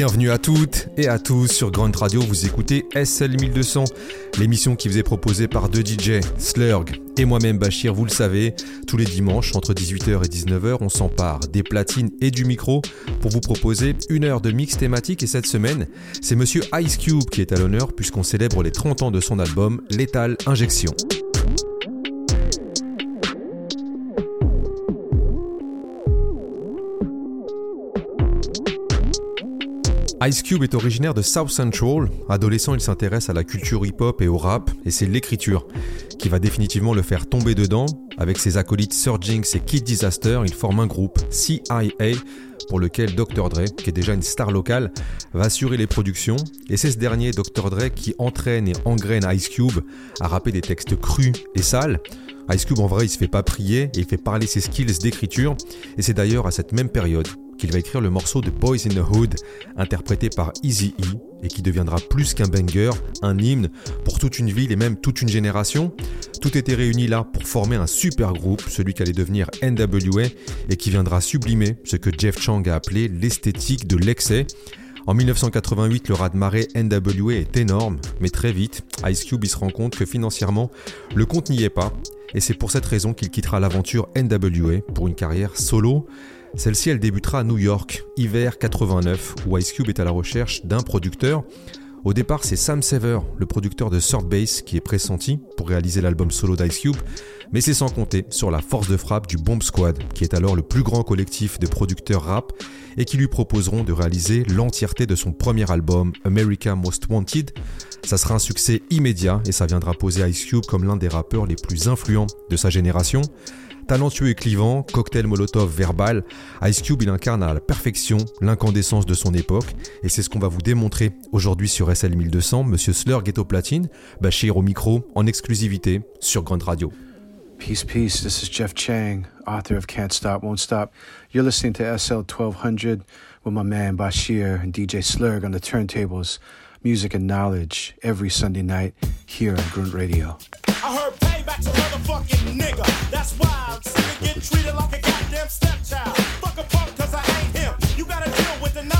Bienvenue à toutes et à tous sur Grand Radio, vous écoutez SL 1200, l'émission qui vous est proposée par deux DJ, Slurg et moi-même Bachir, vous le savez, tous les dimanches entre 18h et 19h, on s'empare des platines et du micro pour vous proposer une heure de mix thématique et cette semaine, c'est monsieur Ice Cube qui est à l'honneur puisqu'on célèbre les 30 ans de son album Lethal Injection. Ice Cube est originaire de South Central. Adolescent, il s'intéresse à la culture hip-hop et au rap, et c'est l'écriture qui va définitivement le faire tomber dedans. Avec ses acolytes Sir Jinx et Kid Disaster, il forme un groupe, CIA, pour lequel Dr. Dre, qui est déjà une star locale, va assurer les productions. Et c'est ce dernier, Dr. Dre, qui entraîne et engraine Ice Cube à rapper des textes crus et sales. Ice Cube en vrai il se fait pas prier et il fait parler ses skills d'écriture et c'est d'ailleurs à cette même période qu'il va écrire le morceau de Boys in the Hood, interprété par Easy E, et qui deviendra plus qu'un banger, un hymne pour toute une ville et même toute une génération. Tout était réuni là pour former un super groupe, celui qui allait devenir NWA, et qui viendra sublimer ce que Jeff Chang a appelé l'esthétique de l'excès. En 1988, le raz-de-marée NWA est énorme, mais très vite, Ice Cube se rend compte que financièrement, le compte n'y est pas, et c'est pour cette raison qu'il quittera l'aventure NWA pour une carrière solo. Celle-ci, elle débutera à New York, hiver 89, où Ice Cube est à la recherche d'un producteur. Au départ, c'est Sam Sever, le producteur de Third Base, qui est pressenti pour réaliser l'album solo d'Ice Cube, mais c'est sans compter sur la force de frappe du Bomb Squad, qui est alors le plus grand collectif de producteurs rap et qui lui proposeront de réaliser l'entièreté de son premier album, America Most Wanted. Ça sera un succès immédiat et ça viendra poser Ice Cube comme l'un des rappeurs les plus influents de sa génération. Talentueux et clivant, cocktail molotov verbal, Ice Cube il incarne à la perfection l'incandescence de son époque et c'est ce qu'on va vous démontrer aujourd'hui sur SL 1200. Monsieur Slur Ghetto Platine, Bachir au micro en exclusivité sur Grande Radio. Peace, peace. This is Jeff Chang, author of Can't Stop, Won't Stop. You're listening to SL 1200 with my man Bashir and DJ Slurg on the turntables. Music and knowledge every Sunday night here on Grunt Radio. Payback's a motherfucking nigga. That's sick treated like a goddamn stepchild. Fuck a punk cause I ain't him. You gotta deal with the 9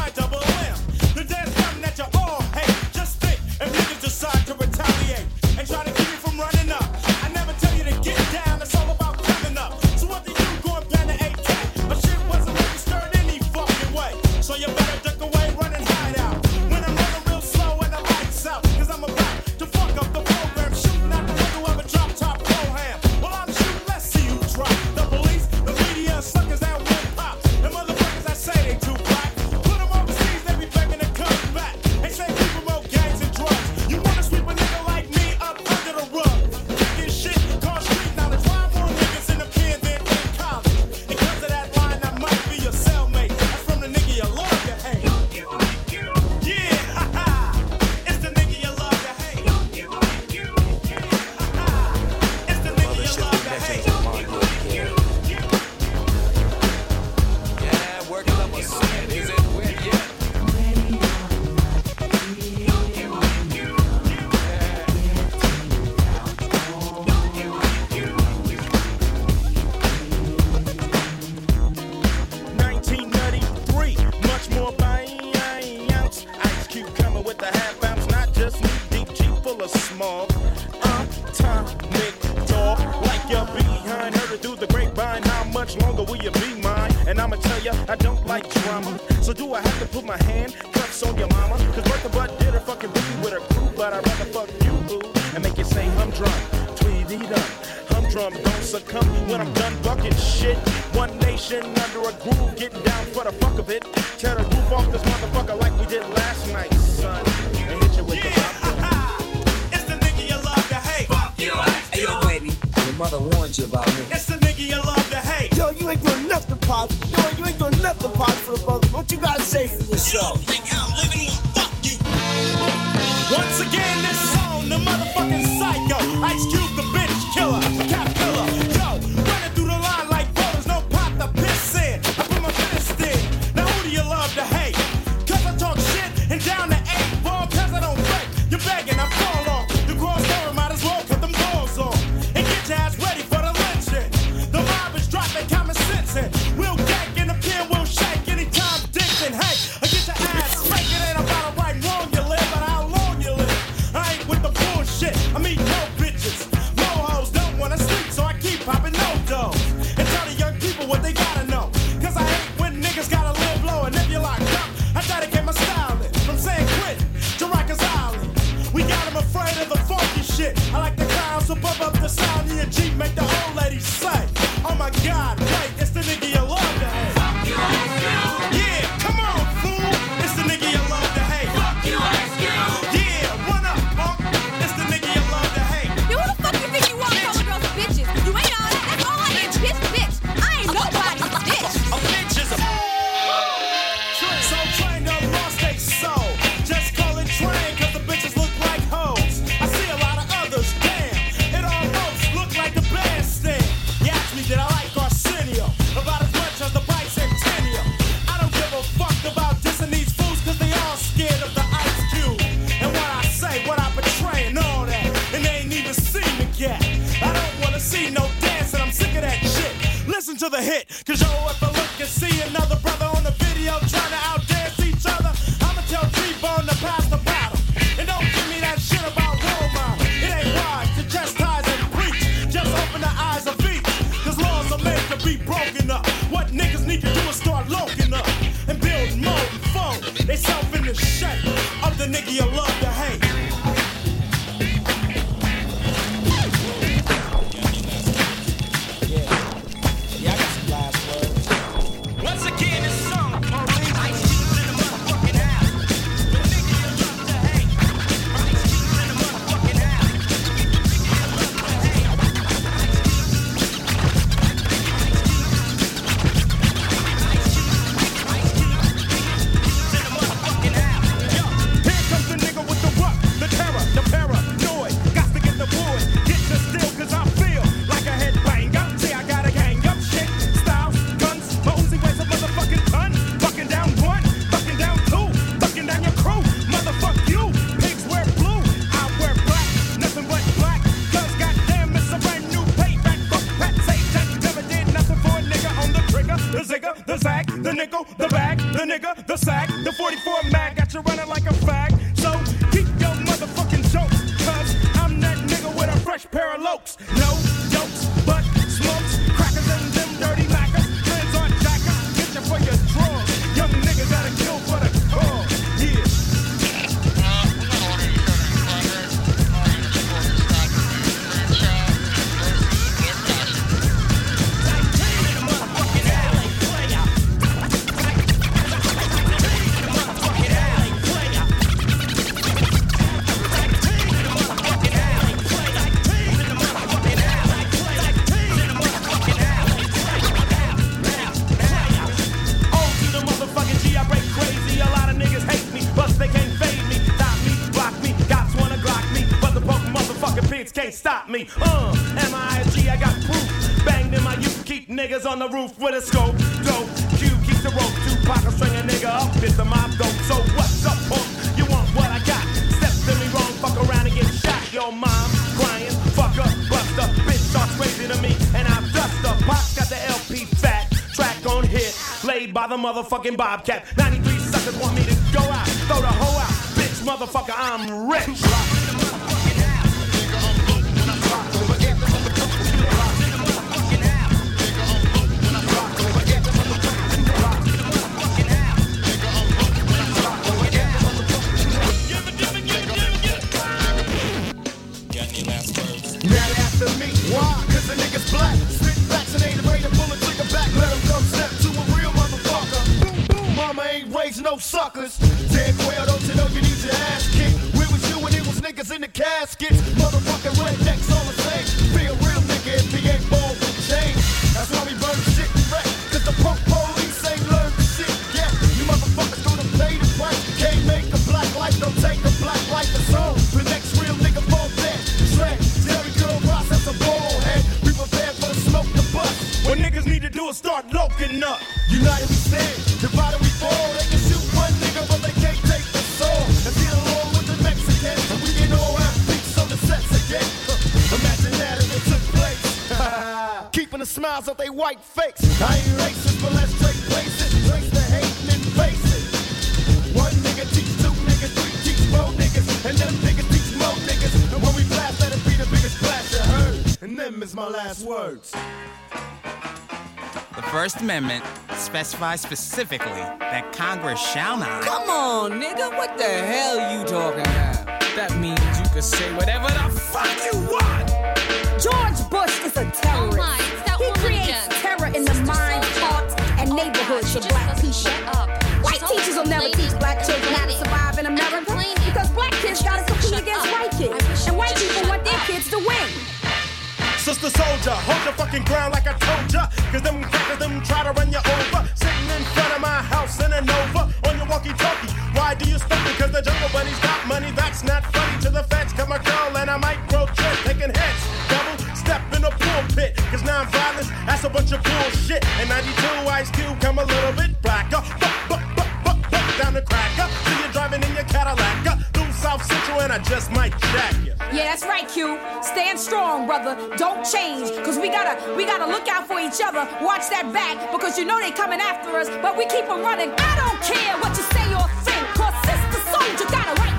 doing nothing, Pop. Yo, you ain't doing nothing, Pop, for the brother. What you gotta say for yourself? Think how living will fuck you. Once again, this song, the motherfucking psycho. Ice Cube, on the roof with a scope. Dope, Q keeps the rope. Two pockets, string a nigga up It's the mob dope. So what's up, punk? You want what I got? Step to me wrong, fuck around and get shot. Your mom crying, fuck up, bust up. Bitch starts crazy to me, and I dust up. Box got the LP fat track on hit, laid by the motherfucking Bobcat. 93 suckers want me to go out, throw the hoe out. Bitch, motherfucker, I'm rich. have your last words? Not after me. Why? Cause the nigga's black. Sick, vaccinated, ready to pull a trigger back. Let him come step to a real motherfucker. Boom, boom. Mama ain't raised no suckers. Dead quail, don't you know you need your ass kicked? We was you and it was niggas in the caskets. Motherfucker. Listen up, united we stand, divided we fall. They can shoot one nigga, but they can't take the soul. And get along with the Mexicans, and we can all have beats on the sets again. Imagine that if it took place. Keeping the smiles off they white face. I ain't racist, but let's take places. Trace the hate and face it. One nigga teach two niggas, three teach four niggas, and them niggas teach more niggas. And when we blast, let it be the biggest blast you heard. And them is my last words. First Amendment specifies specifically that Congress shall not. Come on, nigga, what the hell you talking about? That means you can say whatever the fuck you want. George Bush is a terrorist. Oh he creates again. terror in the minds, hearts, and oh neighborhoods of black people. White teachers will never teach black children Sister soldier, hold your fucking ground like I told ya. Cause them crackers, them try to run you over. Sitting in front of my house in Nova on your walkie talkie. Why do you stop me? Cause the jungle bunny's got money. That's not funny to the feds. Come a girl and I might grow trip. Taking. Double step in the pulpit. Cause non-violence, that's a bunch of bullshit. And 92 Ice Cube come a little bit blacker. And I just might jack you. Yeah, that's right, Q. Stand strong, brother. Don't change. Cause we gotta we gotta look out for each other. Watch that back because you know they coming after us, but we keep on running. I don't care what you say or think, cause sister soldier got a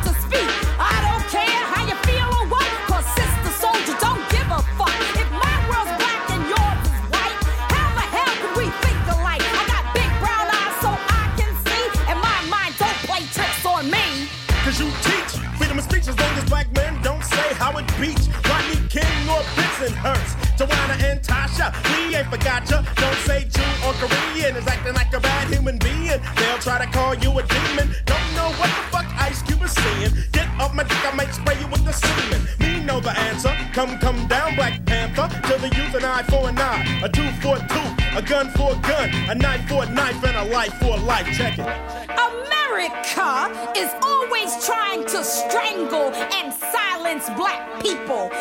Korean is acting like a bad human being. They'll try to call you a demon. Don't know what the fuck Ice Cube is saying. Get off my dick, I might spray you with the semen. Me know the answer. Come, come down, Black Panther. To the youth, an eye for an eye, a tooth for tooth, a gun for a gun, a knife for a knife, and a life for a life. Check it. America is always trying to strangle and silence black people.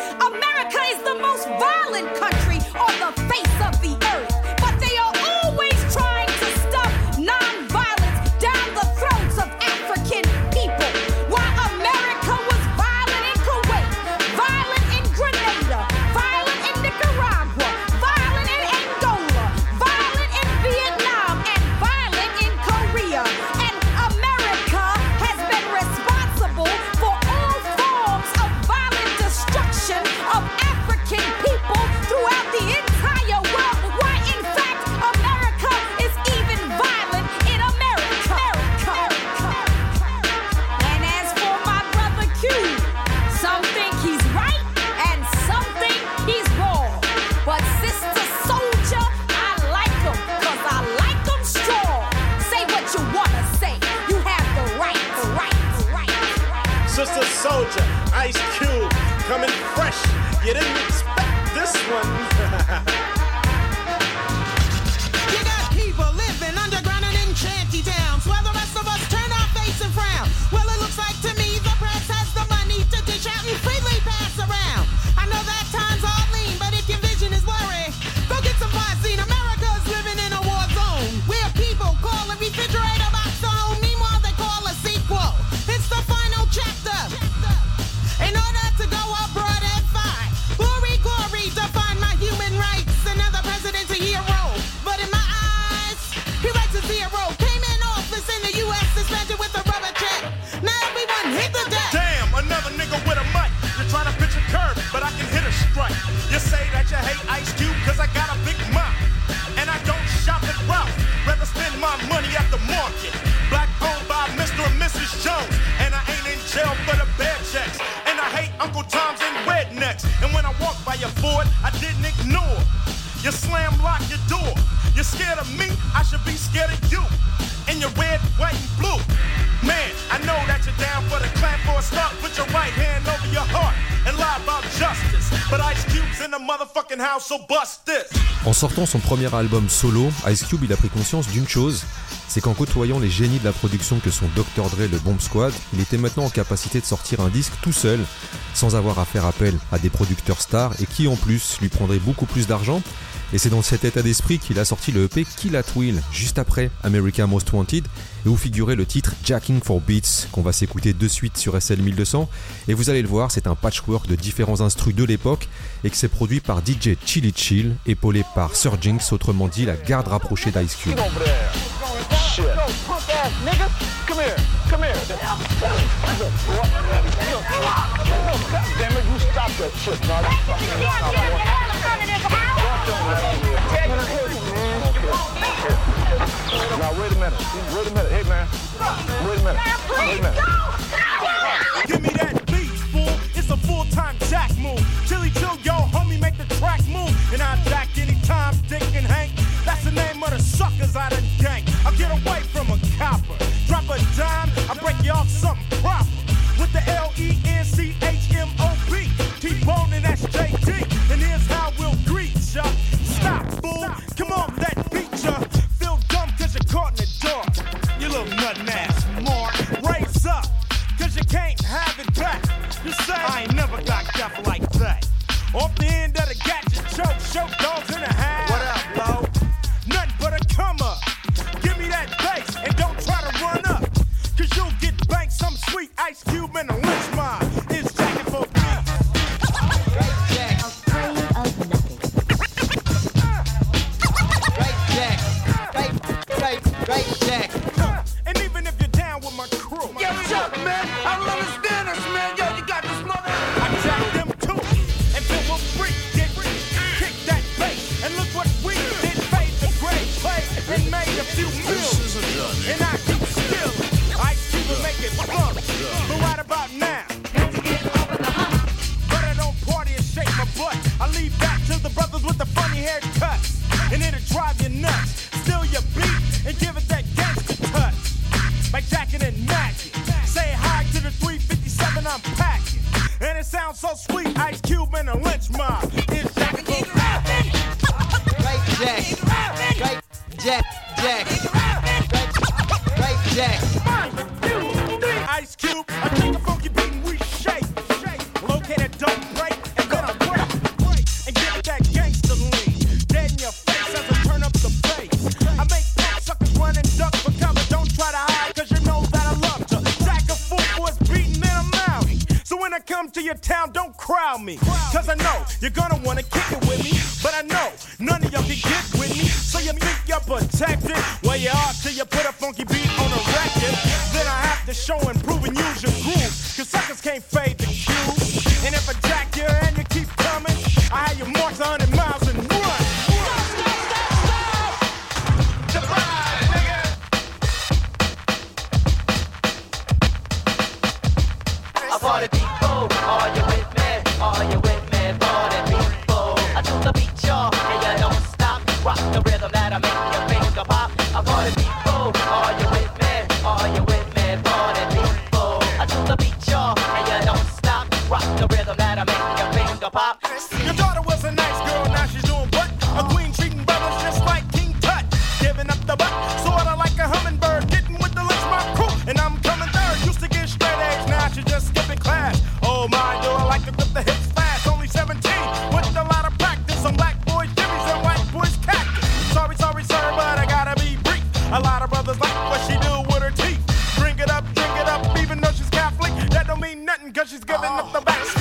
En sortant son premier album solo, Ice Cube il a pris conscience d'une chose, c'est qu'en côtoyant les génies de la production que sont Dr. Dre et le Bomb Squad, il était maintenant en capacité de sortir un disque tout seul, sans avoir à faire appel à des producteurs stars et qui en plus lui prendraient beaucoup plus d'argent. Et c'est dans cet état d'esprit qu'il a sorti le EP Kill at Will, juste après America Most Wanted, et où figurait le titre Jacking for Beats, qu'on va s'écouter de suite sur SL 1200. Et vous allez le voir, c'est un patchwork de différents instrus de l'époque, et que c'est produit par DJ Chili Chill, épaulé par Sir Jinx, autrement dit la garde rapprochée d'Ice Cube. Now wait a minute. Wait a minute. Hey man. Wait a minute. Wait a minute. Give me that beach, fool. It's a full-time jack move. Chilly chill, yo, homie, make the track move. And I jack anytime, Dick and Hank. That's the name of the suckers I done gang. I get away from a copper. Drop a dime, I break you off something proper. With the L-E-E. Nothing mask. Mark, raise up, cause you can't have it back. You say, I ain't never got death like that. Off the end of the gadget choke, choke dogs in the half. What up, bro? Nothing but a come up. Give me that bass and don't try to run up. Cause you'll get banked some sweet ice cube in the cause she's giving oh. up the back.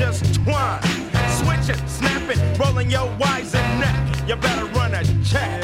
just twine. Switching, snapping, rolling your wise and neck. You better run a check.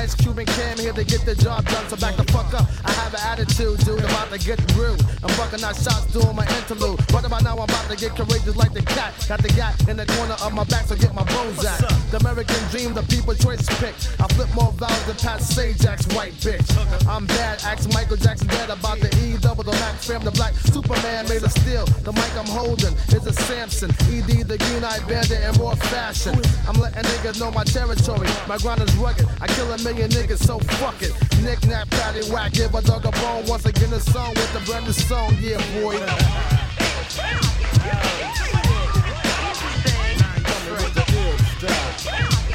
Ice Cube, and Cam here to get the job done. So back the fuck up. I have an attitude, dude. I'm About to get rude. I'm fucking out shots doing my interlude. Right about now, I'm about to get courageous like the cat. Got the gat in the corner of my back, so get my bones out. The American dream, the people choice pick. I flip more vowels than Pat Sajak's white bitch. I'm bad, ask Michael Jackson dead about the E double the Mac fam, the black Superman made of steel. The mic I'm holding is a Samson. ED, the green eyed bandit, in more fashion. I'm letting niggas know my territory. My grind is rugged. I kill a million niggas, so fuck it. Nick, nap, patty, whack, give a dog a bone. Once again, a song with the brand new song, yeah, boy. Goddamn,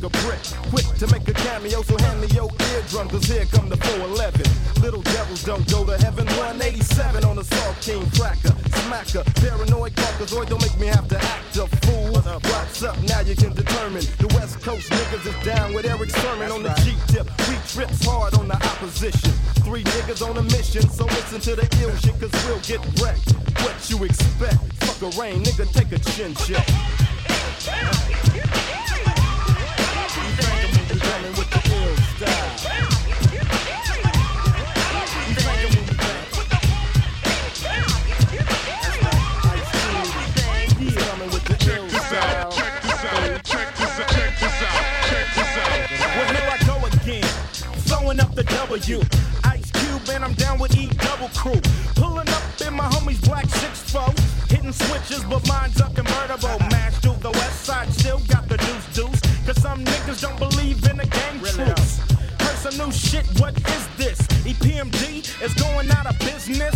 like a brick. Quick to make a cameo, so hand me your eardrum, cause here come the 411. Little devils don't go to heaven. 187 on the Salt King cracker. Smacker, paranoid caucasoid, don't make me have to act a fool. What's up, now you can determine. The West Coast niggas is down with Erick Sermon on the G tip. We trips hard on the opposition. Three niggas on a mission, so listen to the ill shit, cause we'll get wrecked. What you expect? Fuck a rain, nigga, take a chin check. Ice Cube and I'm down with E double crew. Pulling up in my homies black six four, hitting switches, but mine's a convertible. Mash through the west side, still got the deuce deuce. Cause some niggas don't believe in the gang truce. Heard some new shit, what is this? EPMD is going out of business.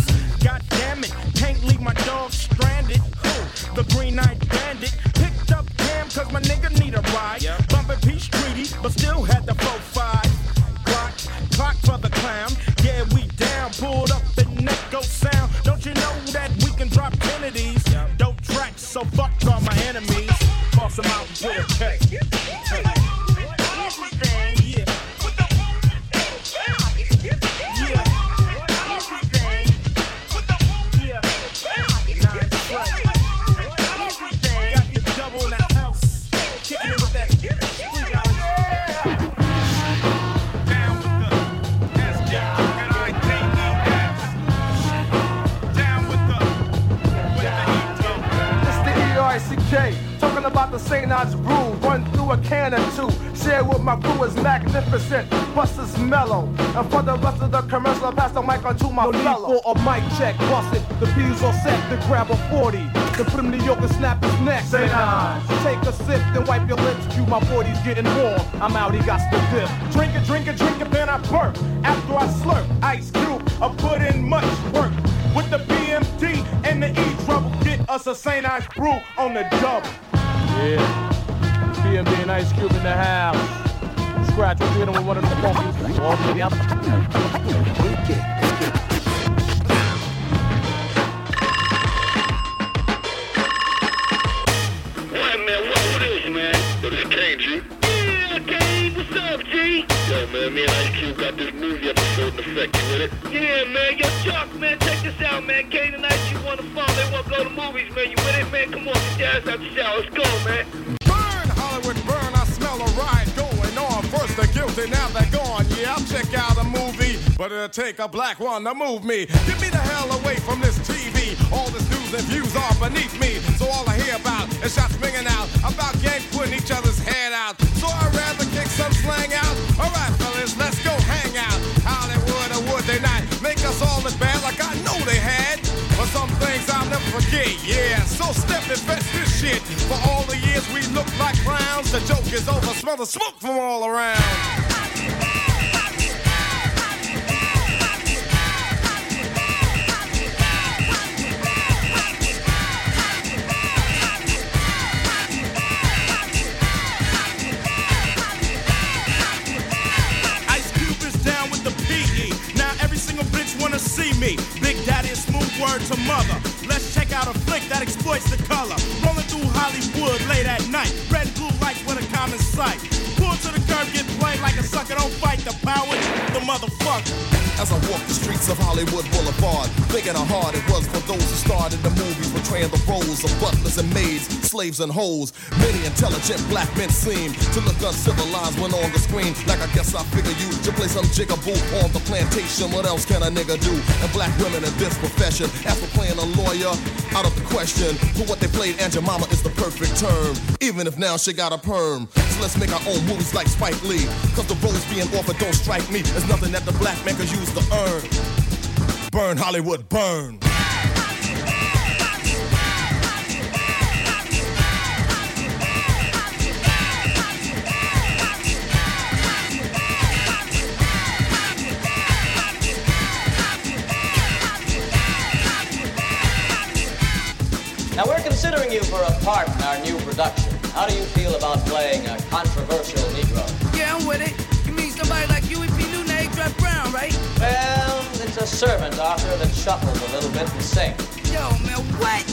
So fuck all my enemies. cross them out with a check. It's the E-R-I-C-K, talking about the St. Ides brew. Run through a can or two. Share with my crew is magnificent. Busters mellow. And for the rest of the commercial, I pass the mic on to my no fellow. Need for a mic check, bust it. The P's all set, then grab a 40. Then put him to yoke and snap his neck. Say nine. Take a sip, then wipe your lips. Cue my 40's getting warm. I'm out, he got the dip. Drink it, drink it, drink it, then I burp. After I slurp, Ice Cube, I put in much work. With the EPMD and the E trouble, get us a St. Ides brew on the double. Yeah. EPMD and Ice Cube in the house. Scratch, we're dealing with one of the funky. All the way up. What, man? What, what is, man? Yo, this Kane, Yeah, Kane, what's up, G? Yo, man, me and Ice Cube got this movie episode in effect. You with it? Yeah, man. Yo, Chuck, man, check this out, man. And Ice Cube on the phone. They want to go to movies, man. You with it, man? Come on, get your ass out the shower. Let's go, man. Burn, Hollywood, burn. I smell a ride going on. First the guilty, now they're gone. Yeah, I'll check out a movie, but it'll take a black one to move me. Get me the hell away from this TV. All this news and views are beneath me. So all I hear about is shots ringing out about gangs putting each other's head out. So I'd rather kick some slang out. All right, fellas, let's go hang things I'll never forget, yeah. So step and fetch this shit. For all the years we looked like clowns, the joke is over. Smell the smoke from all around. Wanna see me. Big Daddy is smooth word to mother. Let's check out a flick that exploits the color. Rolling through Hollywood late at night. Red and blue lights with a common sight. Pull to the curb, get played like a sucker. Don't fight the power, the motherfucker. As I walk the streets of Hollywood Boulevard, thinking how hard it was for those who started the movies, portraying the roles of butlers and maids, slaves and hoes. Many intelligent black men seem to look uncivilized when on the screen. Like I guess I figure you to play some jigaboo on the plantation. What else can a nigga do? And black women in this profession, after playing a lawyer, out of the question. For what they played, Aunt Jemima is the perfect term. Even if now she got a perm. So let's make our own movies like Spike Lee. Cause the roles being offered don't strike me as nothing that the black man could use to earn. Burn Hollywood, burn. Now, we're considering you for a part in our new production. How do you feel about playing a controversial Negro? Yeah, I'm with it. You mean somebody like Huey P. Newton, A. Brown, right? Well, it's a servant, Arthur, that shuffles a little bit and sings. Yo, man, what?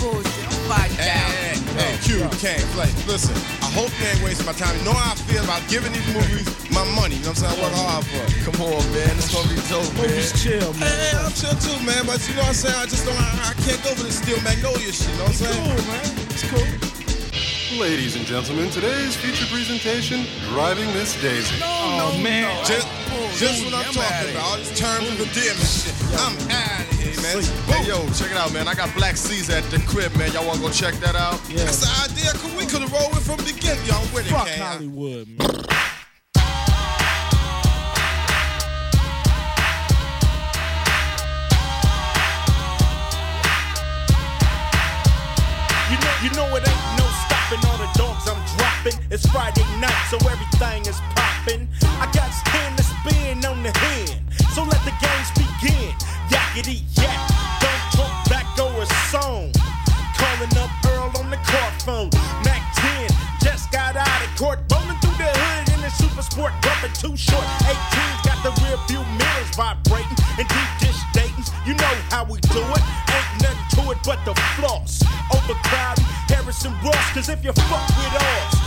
Bullshit. I'm fired Hey, down. hey, hey, Q, can't play. Listen, I hope you ain't wasting my time. You know how I feel about giving these movies my money. You know what I'm saying? I work hard for it. Come on, man. It's gonna be dope, man. Movies chill, man. Hey, I'm chill too, man. But you know what I'm saying? I just don't, I, I can't go for this Steel Magnolia shit. You know what I'm saying? cool, man. It's cool. Ladies and gentlemen, today's feature presentation, Driving Miss Daisy. Oh, man. Just, just what I'm, talking about. All these terms and conditions shit. I'm out of here, man. Hey, yo, check it out, man. I got Black Caesar at the crib, man. Y'all wanna go check that out? Yeah. That's the idea. Could we could have rolled with from the beginning. Y'all with it, Fuck Kane. Hollywood, man. You know, you know it ain't no It's Friday night, so everything is popping. I got stand to spin on the hand, so let the games begin. Yakety yak, don't talk back or a song. Calling up Earl on the court phone. Mack 10 just got out of court, rolling through the hood in the super sport, bumping too short. 18's got the rear view mirrors vibrating and deep dish Daytons. You know how we do it. Ain't nothing to it but the floss. Overcrowding Harrison Ross, cause if you fuck with us,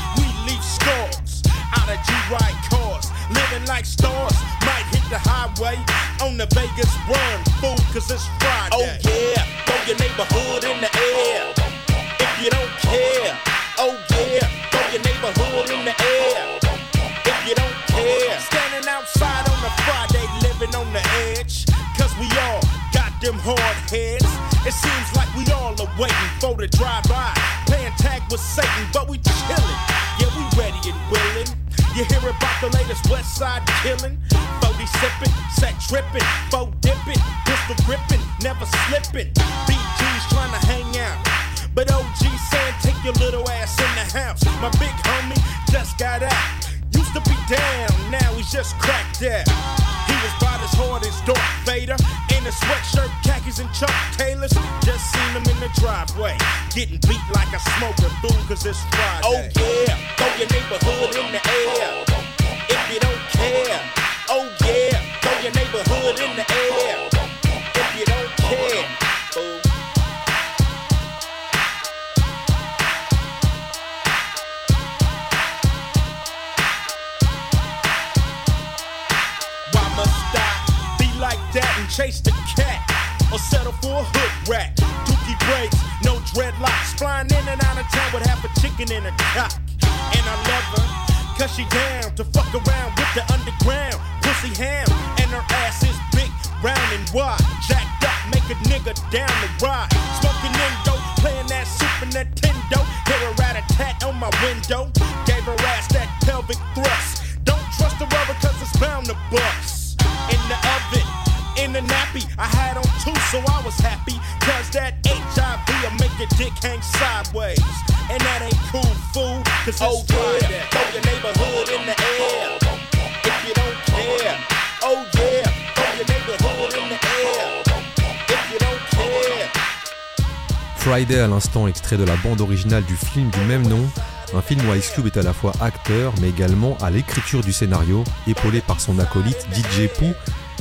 leave scars. Out of G-Ride cars, living like stars. Might hit the highway on the Vegas run, fool, cause it's Friday. Oh yeah, throw your neighborhood in the air. If you don't care, oh yeah, throw your neighborhood in the air. If you don't care, standing outside on a Friday, living on the edge. Cause we all got them hard heads. It seems like we all are waiting for the drive-by. Playing tag with Satan, but we chillin'. You hear about the latest West Side killing? 40 sipping, set tripping, foe dipping, pistol gripping, never slipping. BG's trying to hang out. But OG saying, take your little ass in the house. My big homie just got out. To be down, now he's just cracked out. He was about as hard as Darth Vader. In a sweatshirt, khakis, and Chuck Taylors. Just seen him in the driveway. Getting beat like a smoker, fool, cause it's Friday. Oh yeah, throw your neighborhood in the air. If you don't care. Oh yeah, throw your neighborhood in the air. Chase the cat? Or settle for a hood rat? Dookie braids, no dreadlocks. Flying in and out of town with half a chicken in a cock. And I love her, cause she down to fuck around with the underground. Pussy ham, and her ass is big, round and wide. Jacked up, make a nigga down the ride. Smoking Indo, playing that Super Nintendo. Hear a rat a tat on my window. Gave her ass that pelvic thrust. Don't trust the rubber cause it's bound to bust. In the oven, in the nappy, I had on two, so I was happy. Cause that HIV will make your dick hang sideways. And that ain't cool, fool, cause it's oh, Friday. Throw your neighborhood in the air. If you don't care. Oh yeah, throw your neighborhood in the air. If you don't care. Friday à l'instant, extrait de la bande originale du film du même nom, un film où Ice Cube est à la fois acteur mais également à l'écriture du scénario, épaulé par son acolyte DJ Pooh.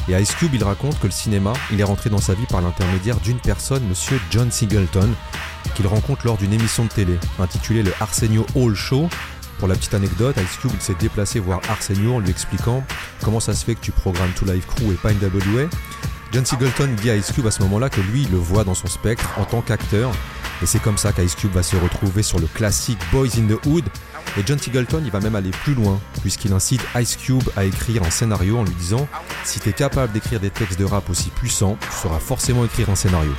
Et Ice Cube, il raconte que le cinéma, il est rentré dans sa vie par l'intermédiaire d'une personne, monsieur John Singleton, qu'il rencontre lors d'une émission de télé intitulée le Arsenio Hall Show. Pour la petite anecdote, Ice Cube s'est déplacé voir Arsenio en lui expliquant comment ça se fait que tu programmes Two Live Crew et pas NWA. John Singleton dit à Ice Cube à ce moment-là que lui, il le voit dans son spectre en tant qu'acteur. Et c'est comme ça qu'Ice Cube va se retrouver sur le classique Boys in the Hood. Et John Singleton, il va même aller plus loin, puisqu'il incite Ice Cube à écrire un scénario en lui disant Si t'es capable d'écrire des textes de rap aussi puissants, tu sauras forcément écrire un scénario.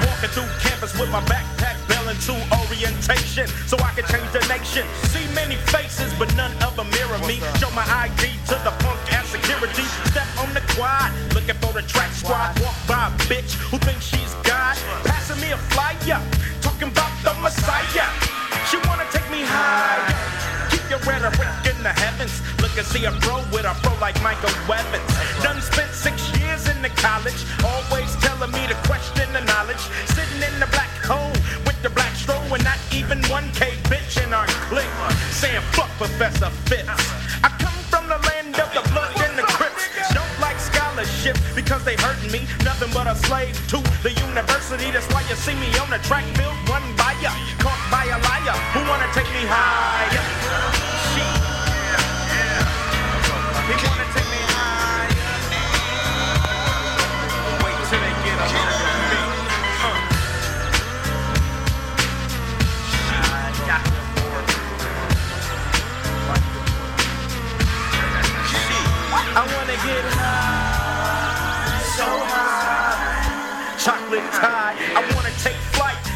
Walking through campus with my backpack belling to orientation so I can change the nation. See many faces, but none of them mirror me. Show my ID to the punk and security. Step on the quad, looking for the track squad. Walk by a bitch who thinks she's God. Passing me a flyer, talking about the Messiah. Keep your rhetoric in the heavens. Look and see a pro with a pro like Michael Evans. Done spent six years in the college, always telling me to question the knowledge. Sitting in the black hole with the black stroll and not even 1K bitch in our clique. Saying fuck Professor Fitz. Because they hurting me. Nothing but a slave to the university. That's why you see me on the track field, run by ya. Caught by a liar who wanna take me higher. Shit. He wanna take me higher. Wait till they get a hold of me. Uh. I wanna get high,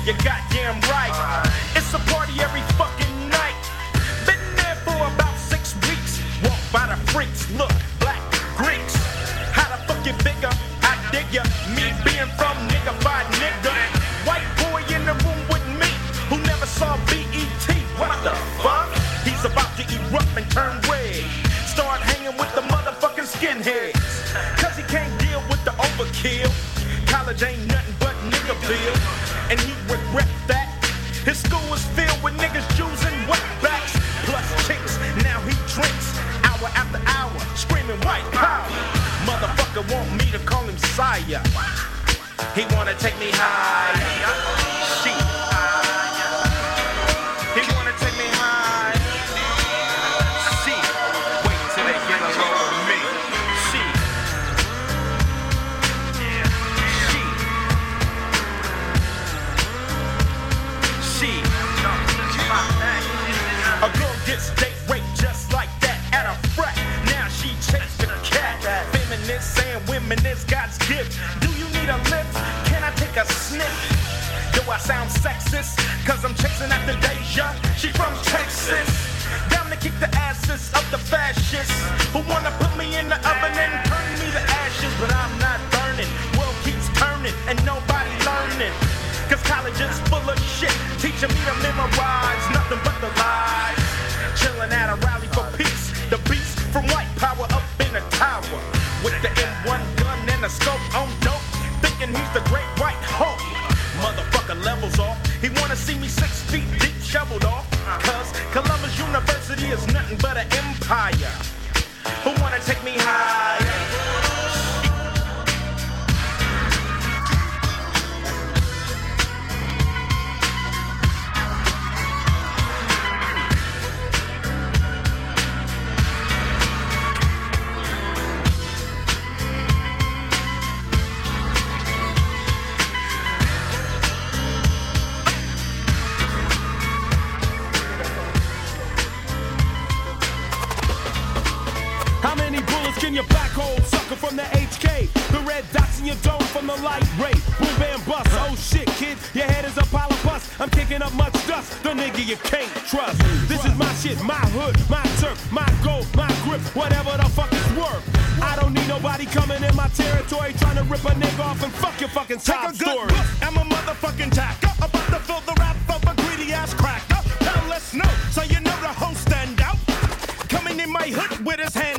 flight. You goddamn right. It's a party every fucking night. Been there for about six weeks. Walk by the freaks, look, black Greeks. How the fuck you figure? I dig ya. Me being from nigga by nigga. White boy in the room with me who never saw BET. What the fuck? He's about to erupt and turn red. Start hanging with the motherfucking skinheads. Cause he can't deal with the overkill. College ain't nothing nigga And he regret that. His school is filled with niggas, Jews, and wetbacks. Plus chicks, now he drinks. Hour after hour, screaming white power. Motherfucker want me to call him sire. He wanna take me high. Sound sexist? Cause I'm chasing after Deja. She from Texas. Down the kick the asses of the fascists who wanna put me in the oven and turn me to ashes, but I'm not burning. World keeps turning and nobody learning. Cause college is full of shit, teaching me to memorize nothing but the lies. With his hand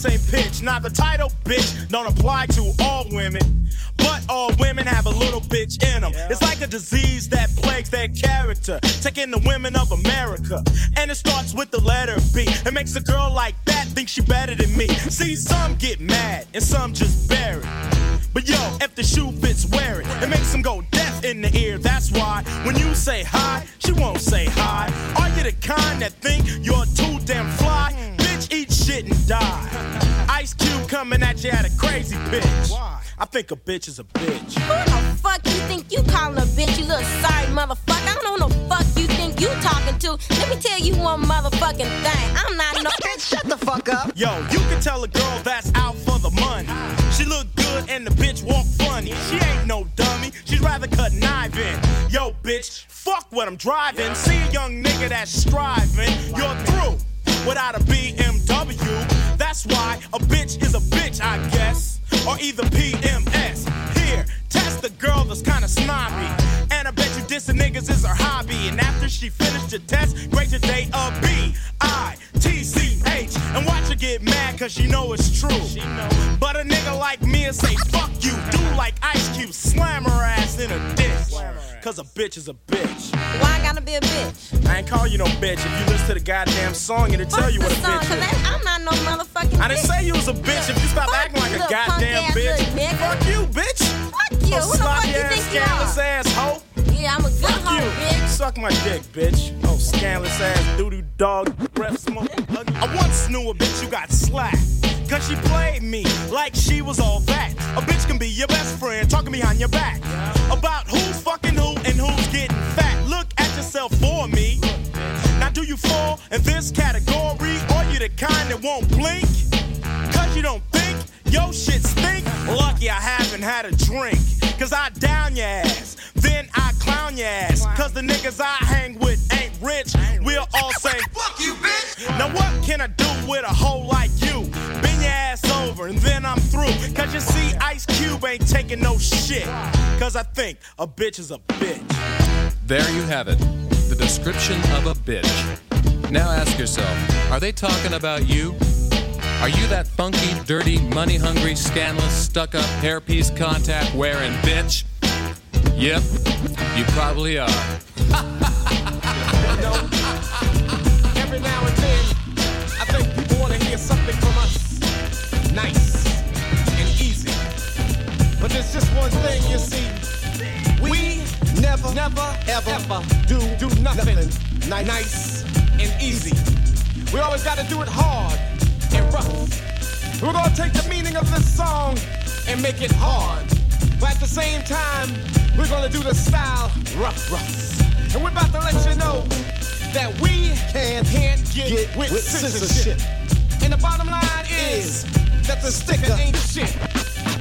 same pitch. Now the title bitch don't apply to all women, but all women have a little bitch in them. It's like a disease that plagues their character, taking the women of America. And it starts with the letter B. It makes a girl like that think she better than me. See, some get mad and some just bear it. But yo, if the shoe fits, wear it. It makes them go deaf in the ear. That's why when you say hi, she won't say hi. Are you the kind that think you're too damn fly? Bitch, eat shit and die. Ice Cube coming at you at a crazy pitch. I think a bitch is a bitch. Who the fuck you think you calling a bitch, you little sorry motherfucker? I don't know the fuck you think you talking to. Let me tell you one motherfucking thing. I'm not no bitch. Shut the fuck up. Yo, you can tell a girl that's out for the money. She look good and the bitch walk funny. She ain't no dummy. She'd rather cut knife in. Yo, bitch, fuck what I'm driving. See a young nigga that's striving. You're through without a BMW. That's why a bitch is a bitch, I guess. Or either PMS. Here, test the girl that's kinda snobby. And I bet you dissing niggas is her hobby. And after she finished the test, grade your date a B I T C H. And watch her get mad cause she know it's true. But a nigga like me will say, fuck you. Do like Ice Cube, slam her ass in a ditch. Cause a bitch is a bitch. Why I gotta be a bitch? I ain't call you no bitch. If you listen to the goddamn song, it'll tell What's you what a song? bitch Cause is. I, I'm not no motherfucking I didn't bitch. say you was a bitch. If you stop Fuck acting like a goddamn punk-ass bitch. nigga. Fuck you, bitch. You. Who the fuck you ass, think you are? ass hoe. Yeah, I'm a good Fuck hoe, you. bitch. Suck my dick, bitch. Oh, scandalous ass doo-doo dog, breath smoking. ugly. I once knew a bitch who got slapped. Cause she played me like she was all that. A bitch can be your best friend, talking behind your back. About who's fucking who and who's getting fat. Look at yourself for me. Now do you fall in this category? Or you the kind that won't blink? Cause you don't think your shit stink? Lucky I haven't had a drink. Cause I down your ass. Then I clown your ass. Cause the niggas I hang with ain't rich. We'll all say, Fuck you, bitch! Now what can I do with a hoe like you? Bend your ass over and then I'm through. Cause you see, Ice Cube ain't taking no shit. Cause I think a bitch is a bitch. There you have it. The description of a bitch. Now ask yourself are they talking about you? Are you that funky, dirty, money hungry, scandalous, stuck up, hairpiece contact wearing bitch? Yep, you probably are. Every now and then, I think people want to hear something from us. Nice and easy. But there's just one thing, you see. We never, never, ever, ever do, do nothing, nice. nice and easy. We always got to do it hard and rough. We're gonna take the meaning of this song and make it hard. But at the same time, we're gonna do the style rough, rough. And we're about to let you know that we can, can't get, Get with, with censorship. And the bottom line is that the sticker ain't shit.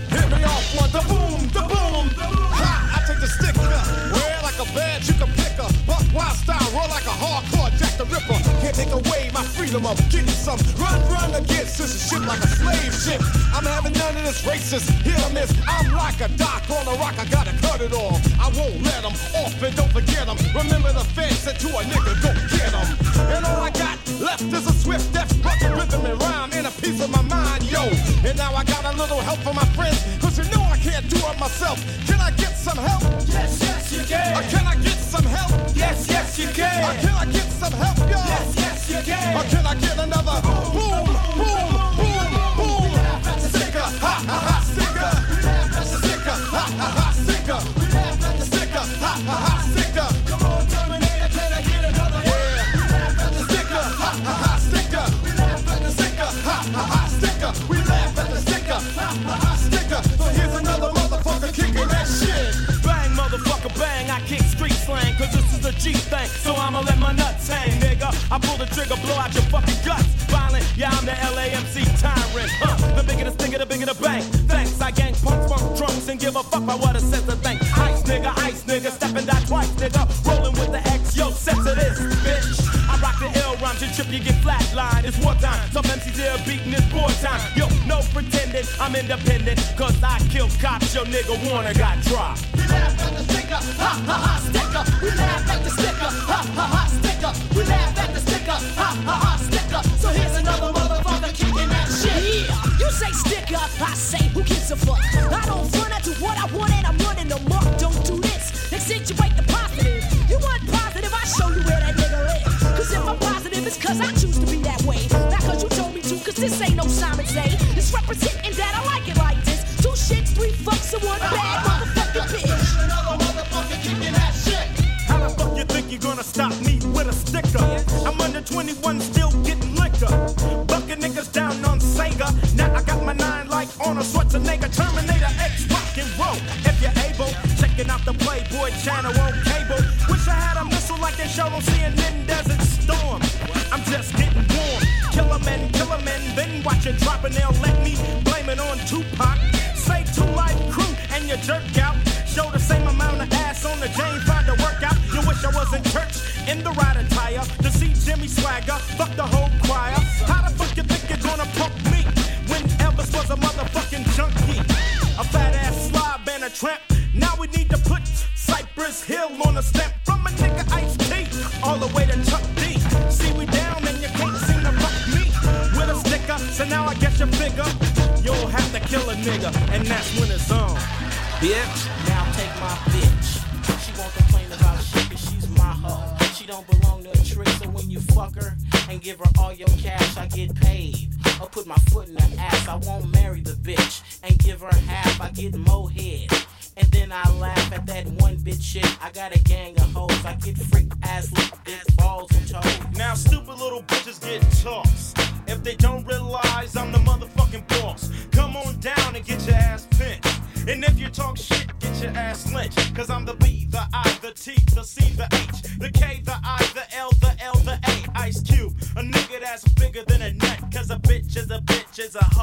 Hit me off one, the boom, the boom, ha! I take the sticker, wear like a badge you can pick up. Buck wild style, roll a hardcore Jack the Ripper. Can't take away my freedom of getting some. Run, run against censorship like a slave ship. I'm having none of this racist. Hit or miss. I'm like a doc on a rock. I gotta cut it off. I won't let them off and don't forget them. Remember the feds said to a nigga, go get them. And all I got left is a swift death, brother rhythm and rhyme and a piece of my mind, yo. And now I got a little help from my friends, cause you know I can't do it myself. Can I get some help? Yes, yes, you can. Or can I get some help? Yes, yes, you can. Or can I get some help, yo? Yes, yes, you can. Or can I get another boom, boom? G thing. So I'ma let my nuts hang, nigga. I pull the trigger, blow out your fucking guts. Violent, yeah, I'm the LAMC tyrant. Huh, the bigger the stinger, the bigger the bang. Thanks, I gang punks, funk drunks, and give a fuck about what a sense of L you get flatlined. It's wartime, some MCs here beating this boy time. Yo, no pretending, I'm independent, cause I kill cops, your nigga Warner got dropped. We laugh at the sticker, ha ha ha sticker. We laugh at the sticker, ha ha ha sticker. We laugh at the sticker, ha ha ha sticker. So here's another motherfucker kicking that shit. Yeah, you say stick up, I say who gives a fuck? I don't front, ain't no It's representing that I like it like this. Two shits, three fucks, and one bad motherfucking bitch. Another motherfucker kicking that shit. How the fuck you think you're gonna stop me with a sticker? I'm under 21, still getting liquor. Bucking niggas down on Sega. Now I got my nine like on Arnold Schwarzenegger. Terminator X rock and roll. If you're able, checking out the Playboy channel on it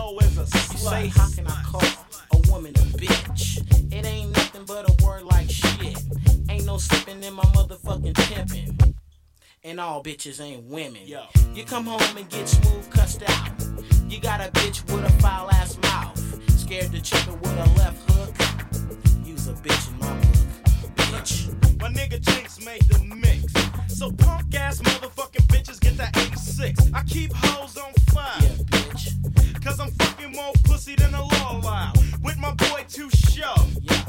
hoe, is a You slut. say, how can I call a woman a bitch? It ain't nothing but a word like shit. Ain't no slipping in my motherfucking pimpin'. And all bitches ain't women. Yo. You come home and get smooth cussed out. You got a bitch with a foul ass mouth. Scared to check her with a left hook. Use a bitch in my book. Bitch. My nigga Jinx made the mix. So punk ass motherfucking bitches get the 86. I keep hoes on fire. Yeah, bitch. Cause I'm fucking more pussy than a law loud. With my boy Too Short. Yeah.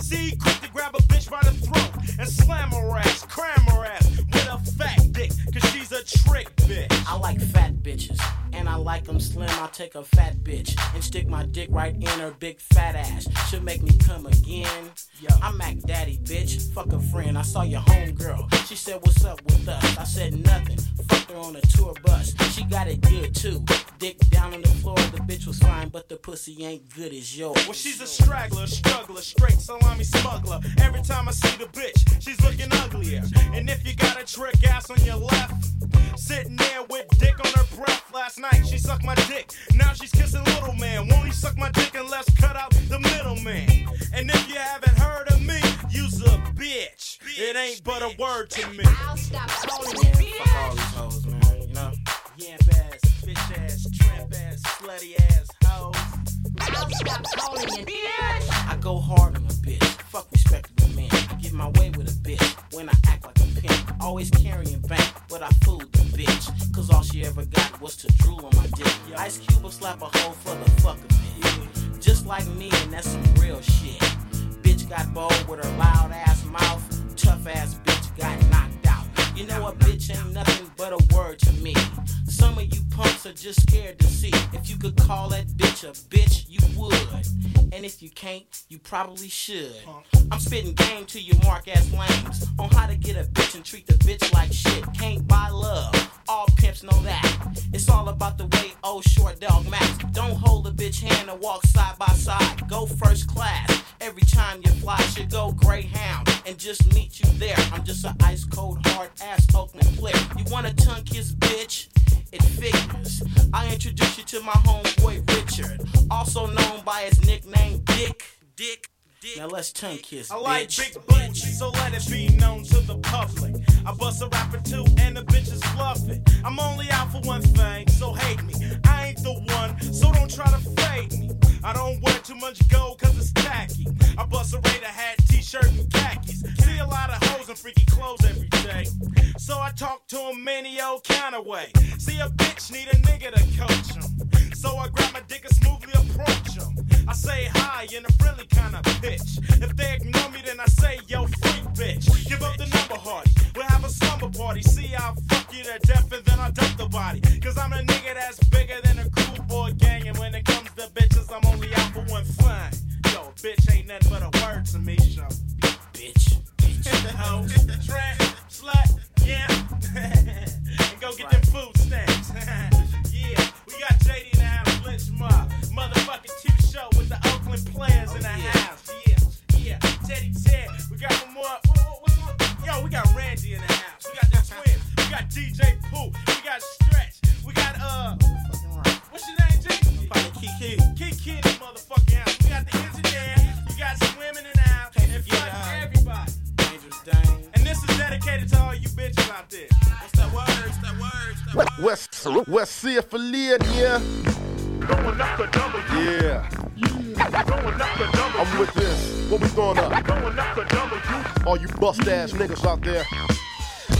See, quick to grab a bitch by the throat and slam her ass, cram her ass with a fat dick. Cause she's a trick bitch. I like fat bitches, and I like them slim. I'll take a fat bitch and stick my dick right in her big fat ass. Should make me come again. I'm Mac Daddy, bitch. Fuck a friend. I saw your homegirl. She said, What's up with us? I said, Nothing. Fucked her on a tour bus. She got it good too. Dick down on the floor. The bitch was fine, but the pussy ain't good as yours. Well, she's a straggler, struggler, straight salami smuggler. Every time I see the bitch, she's looking uglier. And if you got a trick ass on your left, sitting there with dick on her breath. Last night she sucked my dick. Now she's kissing little man. Won't he suck my dick and let's cut out the middleman? And if you haven't heard of me, you's a bitch. It ain't but a word to me. I'll stop calling you Fuck all these hoes, man. You know? Yamp ass, bitch ass, tramp ass, slutty ass hoes. I'll stop calling you bitch. I go hard on a bitch. Fuck respectable man. I get my way with a bitch when I act like a pimp. Always carrying bank, but I fooled the bitch. Cause all she ever got was to drool on my dick. Ice Cube will slap a hoe for the fuck of. Just like me, and that's some real shit. Bitch got bold with her loud ass mouth. Tough ass bitch got knocked. You know a bitch ain't nothing but a word to me. Some of you punks are just scared to see. If you could call that bitch a bitch, you would. And if you can't, you probably should. I'm spitting game to you mark ass lames on how to get a bitch and treat the bitch like shit. Can't buy love. All pimps know that. It's all about the way old short dog max. Don't hold a bitch hand and walk side by side. Go first class. Every time you fly, should go Greyhound and just meet you there. I'm just an ice cold hard ass Oakland player. You want a tongue kiss, bitch? It figures. I introduce you to my homeboy Richard, also known by his nickname Dick. Dick. Now let's tongue kiss, I like bitch. big boots, so let it be known to the public. I bust a rapper too, and the bitches fluff it. I'm only out for one thing, so hate me. I ain't the one, so don't try to fade me. I don't wear too much gold cause it's tacky. I bust a Raider hat, t-shirt, and khakis. See a lot of hoes in freaky clothes every day. So I talk to 'em any old kind of way. See a bitch need a nigga to coach 'em. So I grab my dick and smoothly approach 'em. I say hi in a friendly kind of pitch. If they ignore me, then I say, yo, freak bitch. Give up the number, hardy. We'll have a slumber party. See, I'll fuck you to death and then I'll dump the body. Cause I'm a nigga that's bigger than a cool boy gang. And when it comes to bitches, I'm only out for one thing. Yo, bitch ain't nothing but a word to me, show. Bitch. Bitch, hoe, tramp, slut, yeah. and go get them food stamps. yeah, we got JD in the house, Lynch Mob. Motherfucking Too Short with the Oakland players in the house. Yeah, yeah. Teddy Ted, we got one more. What, what, what's? Yo, we got Randy in the house. We got the twins. We got DJ Pooh. We got Stretch. We got, uh, what's your name, G? Kiki. Kiki in this is dedicated to all you bitches out there. What's that word? What's that word? West, West, West Sea affiliate, yeah. Going up the W. Yeah. Going up the W. I'm with this. What we going up? Going up the W. All you bust ass niggas out there.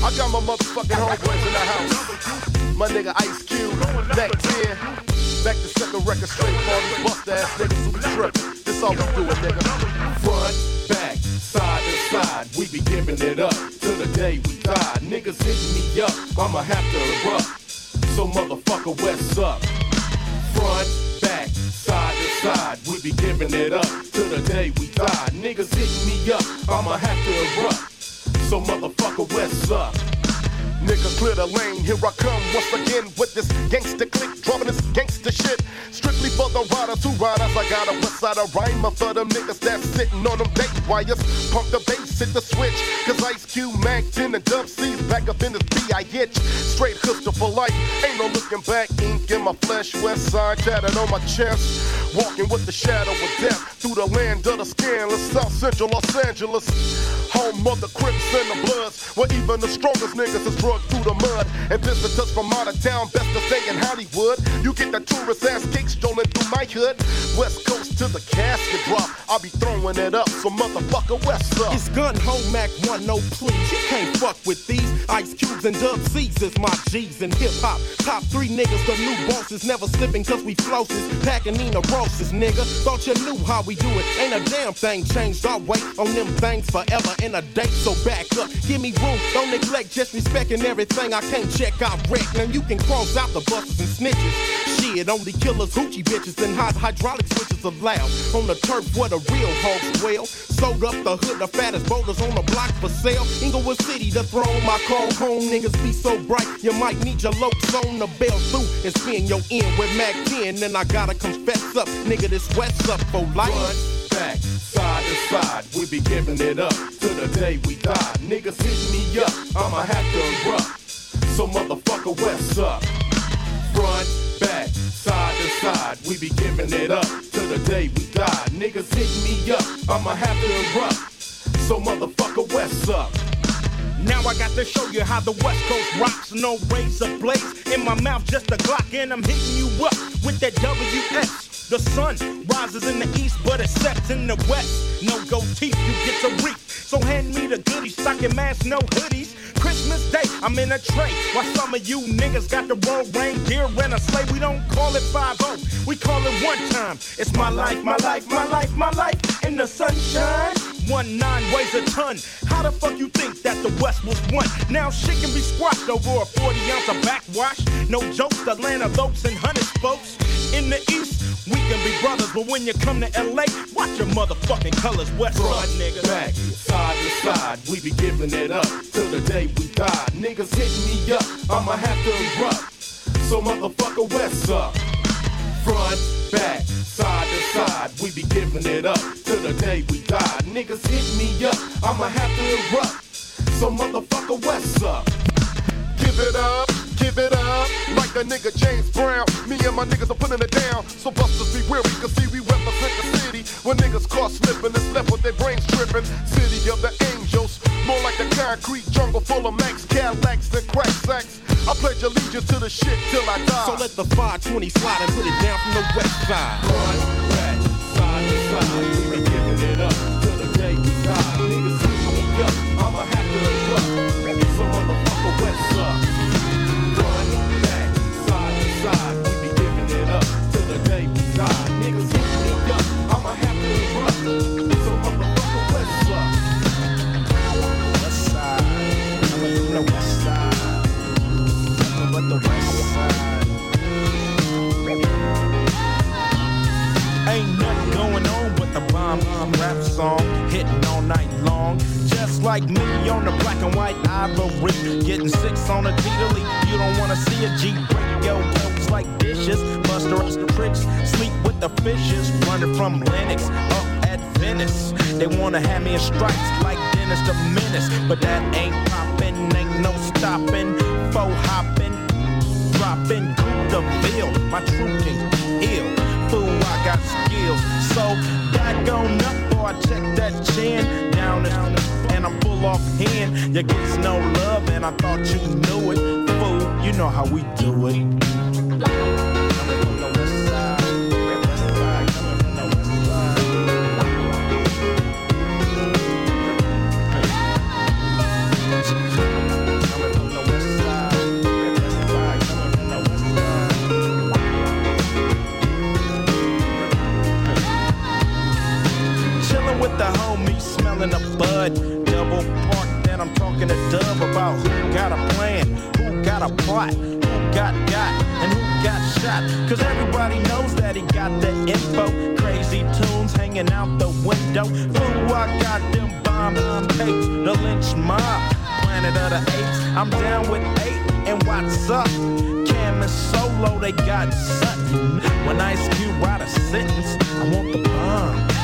I got my motherfucking homeboys in the house. My nigga Ice Cube, Mack 10, Back to set the record straight for all these bust ass niggas who be tripping. This all we do it, nigga. Front, back, side to side, we be giving it up till the day we die. Niggas hitting me up, I'ma have to erupt. So motherfucker, what's up? Front, back, side to side, we be giving it up till the day we die. Niggas hitting me up, I'ma have to erupt. So motherfucker, what's up? Nigga, clear the lane. Here I come once again with this gangster click, dropping this gangster shit. Strictly for the riders who riders. I got a west side of rhymer for them niggas that's sitting on them date wires. Pump the bass, hit the switch. Cause Ice Cube, Mack 10, and Dub C's back up in this B. I itch. Straight hooster for life. Ain't no looking back. In my flesh. West side tatted on my chest. Walking with the shadow of death through the land of the scandalous. South Central Los Angeles. Home of the Crips and the Bloods. Where even the strongest niggas is drugged through the mud. And visitors from out of town, best to stay in Hollywood. You get the tourist ass cake strolling through my hood. West Coast to the casket drop. I'll be throwing it up, so motherfucker, what's up? It's Gun Ho Mac 1, no please. You can't fuck with these. Ice Cubes and Dub C's is my G's and hip hop. Top three niggas, the new bosses. Never slipping cause we flosses. Packing Nina Rosses, nigga. Thought you knew how we do it. Ain't a damn thing changed. our way on them things forever in a day, so back up. Give me room, don't neglect, just respecting everything. I can't check out wreck. Now you can cross out the buses and snitches. Shit, only killers, hoochie bitches, and hot hydraulic switches allowed. On the turf where the real hogs dwell. Sold up the hood, the fattest boulders on the block for sale. Inglewood City, the throne, my call home. Niggas be so bright, you might need your lopes on the bell through and spin your end with Mack 10. And I gotta confess up, nigga, this wet's up for life. Front, back, side to side, we be giving it up to the day we die. Niggas hit me up, I'ma have to erupt. So motherfucker, what's up? Front, back, side to side, we be giving it up to the day we die. Niggas hit me up, I'ma have to erupt. So motherfucker, what's up? Now I got to show you how the West Coast rocks. No razor blades in my mouth, just a Glock, and I'm hitting you up with that WS. The sun rises in the east, but it sets in the west. No gold teeth, you get to reap. So hand me the goodies, stocking mask, no hoodies. Christmas Day, I'm in a tray. While some of you niggas got the roll reindeer and a sleigh. We don't call it 5 we call it one time. It's my life, my life, my life, my life in the sunshine. One nine weighs a ton. How the fuck you think that the West was won? Now shit can be squashed over a 40 ounce of backwash. No jokes, Atlanta lopes and hundreds, folks. In the East, we can be brothers, but when you come to LA, watch your motherfucking colors, West Side nigga. Back, side to side, we be giving it up till the day we die. Niggas hitting me up, I'ma have to erupt. So motherfucker, what's up? Front, back, side to side, we be giving it up till the day we die. Niggas hit me up, I'ma have to erupt. So motherfucker, what's up? Give it up, give it up, like the nigga James Brown. Me and my niggas are putting it down. So busters be weary, cause see we represent the city. When niggas caught slipping, it's left with their brains tripping. City of the angels, more like the concrete jungle full of Max Cadillacs and crack sacks. I pledge allegiance to the shit till I die. So let the 520 slide and put it down from the west side. Front, back, side to side, we be giving it up till the day we die. Niggas me up, I'ma have to erupt. So motherfucker, what's up? Song hitting all night long. Just like me on the black and white ivory, getting six on a Tita You don't wanna see a G break your notes like dishes. Buster ups the tricks, sleep with the fishes, running from Lennox up at Venice. They wanna have me in stripes like Dennis the Menace, but that ain't poppin', ain't no stopping, faux hopping dropping Coupe de Ville. My true king ill. Fool, I got skills. So back on up, boy, I check that chin. Down and, and I'm full off hand. You get no love, and I thought you knew it. Fool, you know how we do it. With the homies smelling the bud. Double park, then I'm talking to Dub about who got a plan, who got a plot, who got got, and who got shot. Cause everybody knows that he got the info. Crazy tunes hanging out the window. Fool, I got them bomb tapes, the lynch mob, planet of the apes. I'm down with eight, and what's up? Cam and Solo, they got something. When Ice Cube write a sentence, I want the bomb.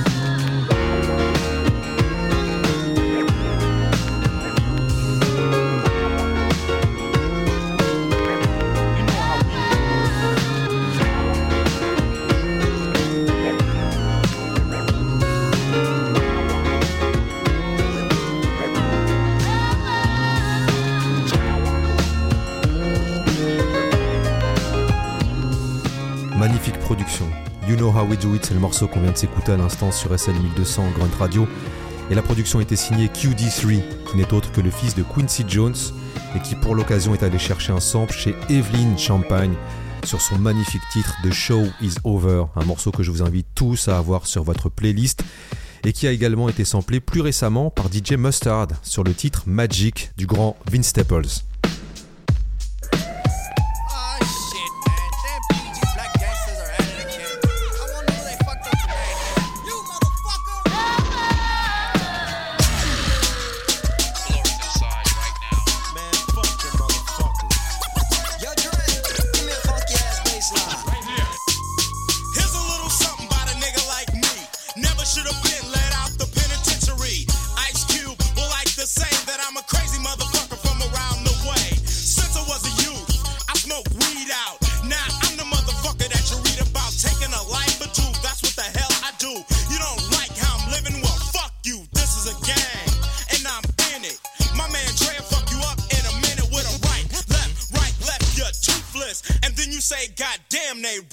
How We Do It, c'est le morceau qu'on vient de s'écouter à l'instant sur SL 1200 Grunt Radio. Et la production était signée QD3, qui n'est autre que le fils de Quincy Jones, et qui pour l'occasion est allé chercher un sample chez Evelyn Champagne sur son magnifique titre The Show Is Over, un morceau que je vous invite tous à avoir sur votre playlist, et qui a également été samplé plus récemment par DJ Mustard sur le titre Magic du grand Vince Staples.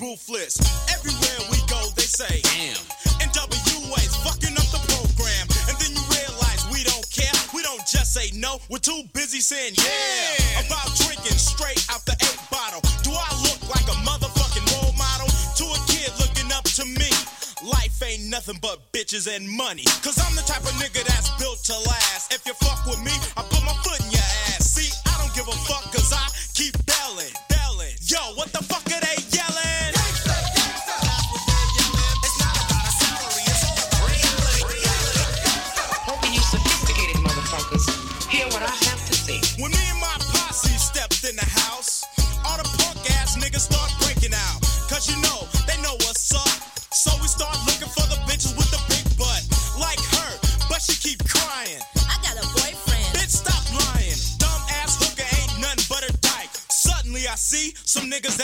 Ruthless. Everywhere we go, they say, damn. NWA's fucking up the program, and then you realize we don't care. We don't just say no. We're too busy saying yeah, about drinking straight out the eight bottle. Do I look like a motherfucking role model to a kid looking up to me? Life ain't nothing but bitches and money. Cause I'm the type of nigga that's built to last. If you fuck with me, I put my foot in your ass. See, I don't give a fuck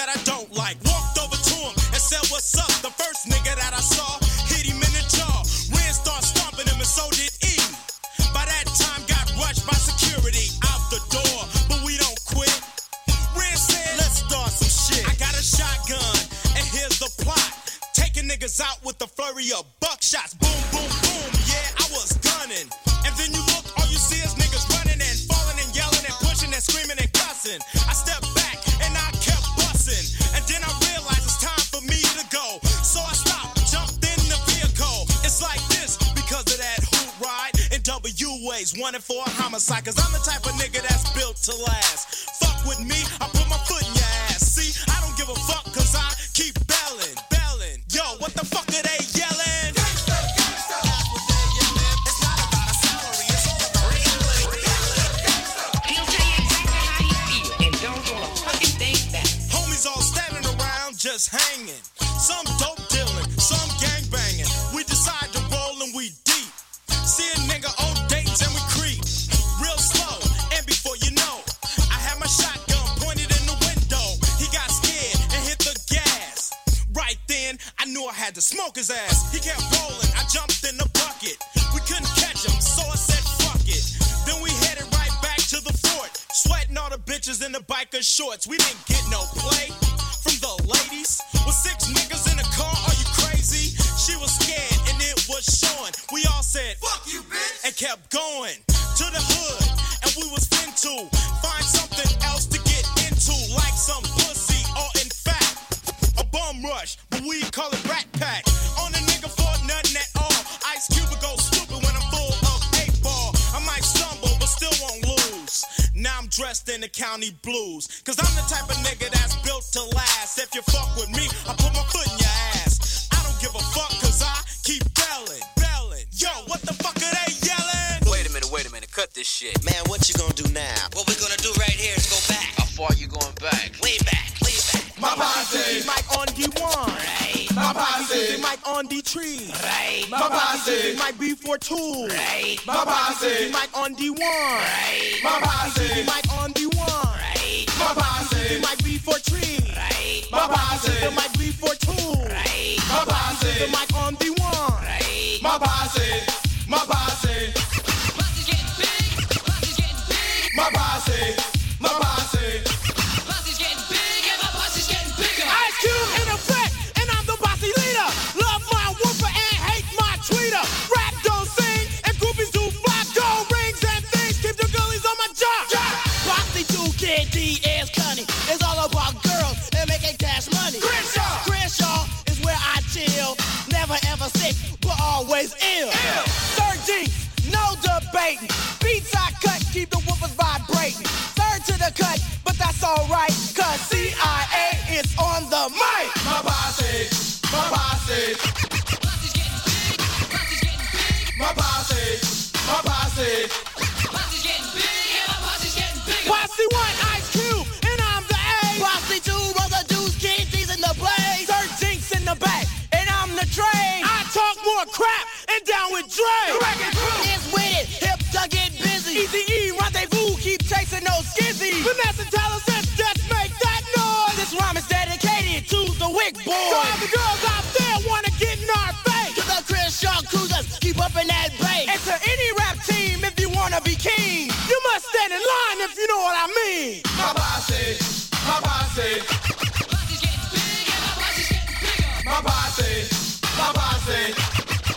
that I don't homicide. Cause I'm the bitches in the biker shorts. We didn't get no play from the ladies. With six niggas in the car, are you crazy? She was scared and it was showing. We all said, fuck you, bitch, and kept going to the hood. The county blues. Cause I'm the type of nigga that's built to last. If you fuck with me, I put my foot in your ass. I don't give a fuck cause I keep belling, belling. Yo, what the fuck are they yelling? Wait a minute, wait a minute. Cut this shit. Man, what you gonna do now? What we're gonna do right here is go back. How far you going back? Way back, way back. My posse, Mike on D1. Right. My posse, Mike on D3. Right. My posse, Mike B42. Right. My posse, Mike on D1. Right. My posse, Mike on D1. Right. My posse, Mike B43. Right. My posse, Mike B42. Right. My posse, Mike on D1. Right. My posse, my posse. Alright, cause CIA is on the mic. My posse, my posse. My posse, my posse. Posse one, Ice Cube, and I'm the A. Posse 2, brother dudes, Kid D's in the blaze. Third Jinx in the back, and I'm the train. I talk more crap and down with Dre. It's with it, hip to get busy. Easy E, rendezvous, keep chasing those skizzies. Finesse if you know what I mean. My posse, my posse. What is getting bigger? My posse, my posse.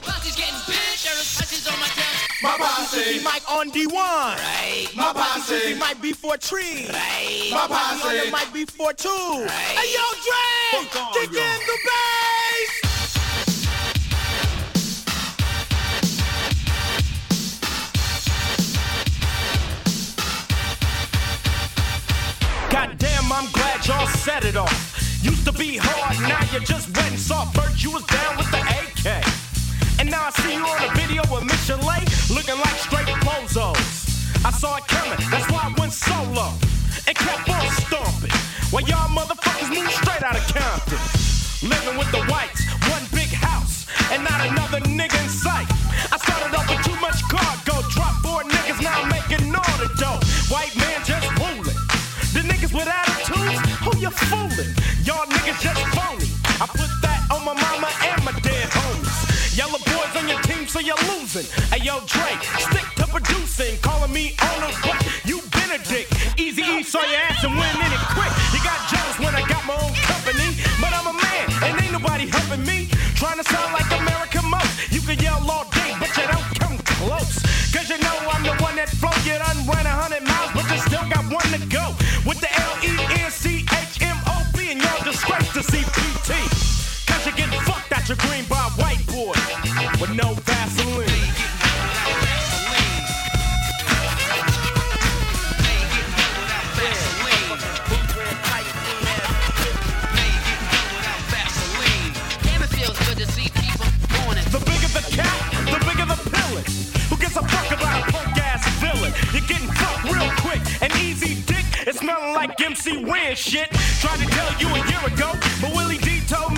What is getting bigger? There is prices on my team. My posse, Mike on D1. Right. My posse, Mike B4 tree. Right. My posse, on the Mike B4 two. Right. Hey yo, Dre, kick in the bass. Goddamn, I'm glad y'all set it off. Used to be hard, now you just went and saw First you was down with the AK. And now I see you on a video with Lay, looking like straight bozos. I saw it coming, that's why I went solo. And kept on stomping. While y'all motherfuckers moved straight out of Compton. Living with the whites, one big house, and not another nigga in sight. Just phony. I put that on my mama and my dead homies. Yellow boys on your team, so you're losing. Hey yo, Dre, stick to producing, calling me Arnold, but you Benedict. Easy E saw your ass and went in it quick. You got jealous when I got my own company, but I'm a man and ain't nobody helping me. Trying to sound like Amerikkka's Most. You can yell all day, but you don't come close. Cause you know I'm the one that flow. You done ran a hundred with no Vaseline. The bigger the cat, the bigger the pillar. Who gives a fuck about a punk ass villain? You're getting fucked real quick and easy dick. It's smelling like MC Ren shit. Tried to tell you a year ago, but Willie D told me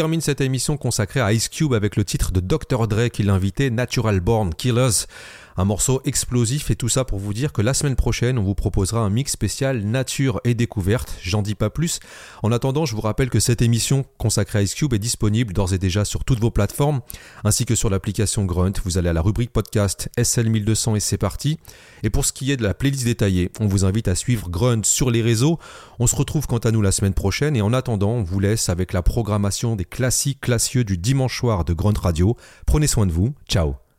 termine cette émission consacrée à Ice Cube avec le titre de Dr. Dre qui l'invitait Natural Born Killers. Un morceau explosif et tout ça pour vous dire que la semaine prochaine, on vous proposera un mix spécial nature et découverte. J'en dis pas plus. En attendant, je vous rappelle que cette émission consacrée à Ice Cube est disponible d'ores et déjà sur toutes vos plateformes, ainsi que sur l'application Grunt. Vous allez à la rubrique podcast SL1200 et c'est parti. Et pour ce qui est de la playlist détaillée, on vous invite à suivre Grunt sur les réseaux. On se retrouve quant à nous la semaine prochaine et en attendant, on vous laisse avec la programmation des classiques classieux du dimanche soir de Grunt Radio. Prenez soin de vous. Ciao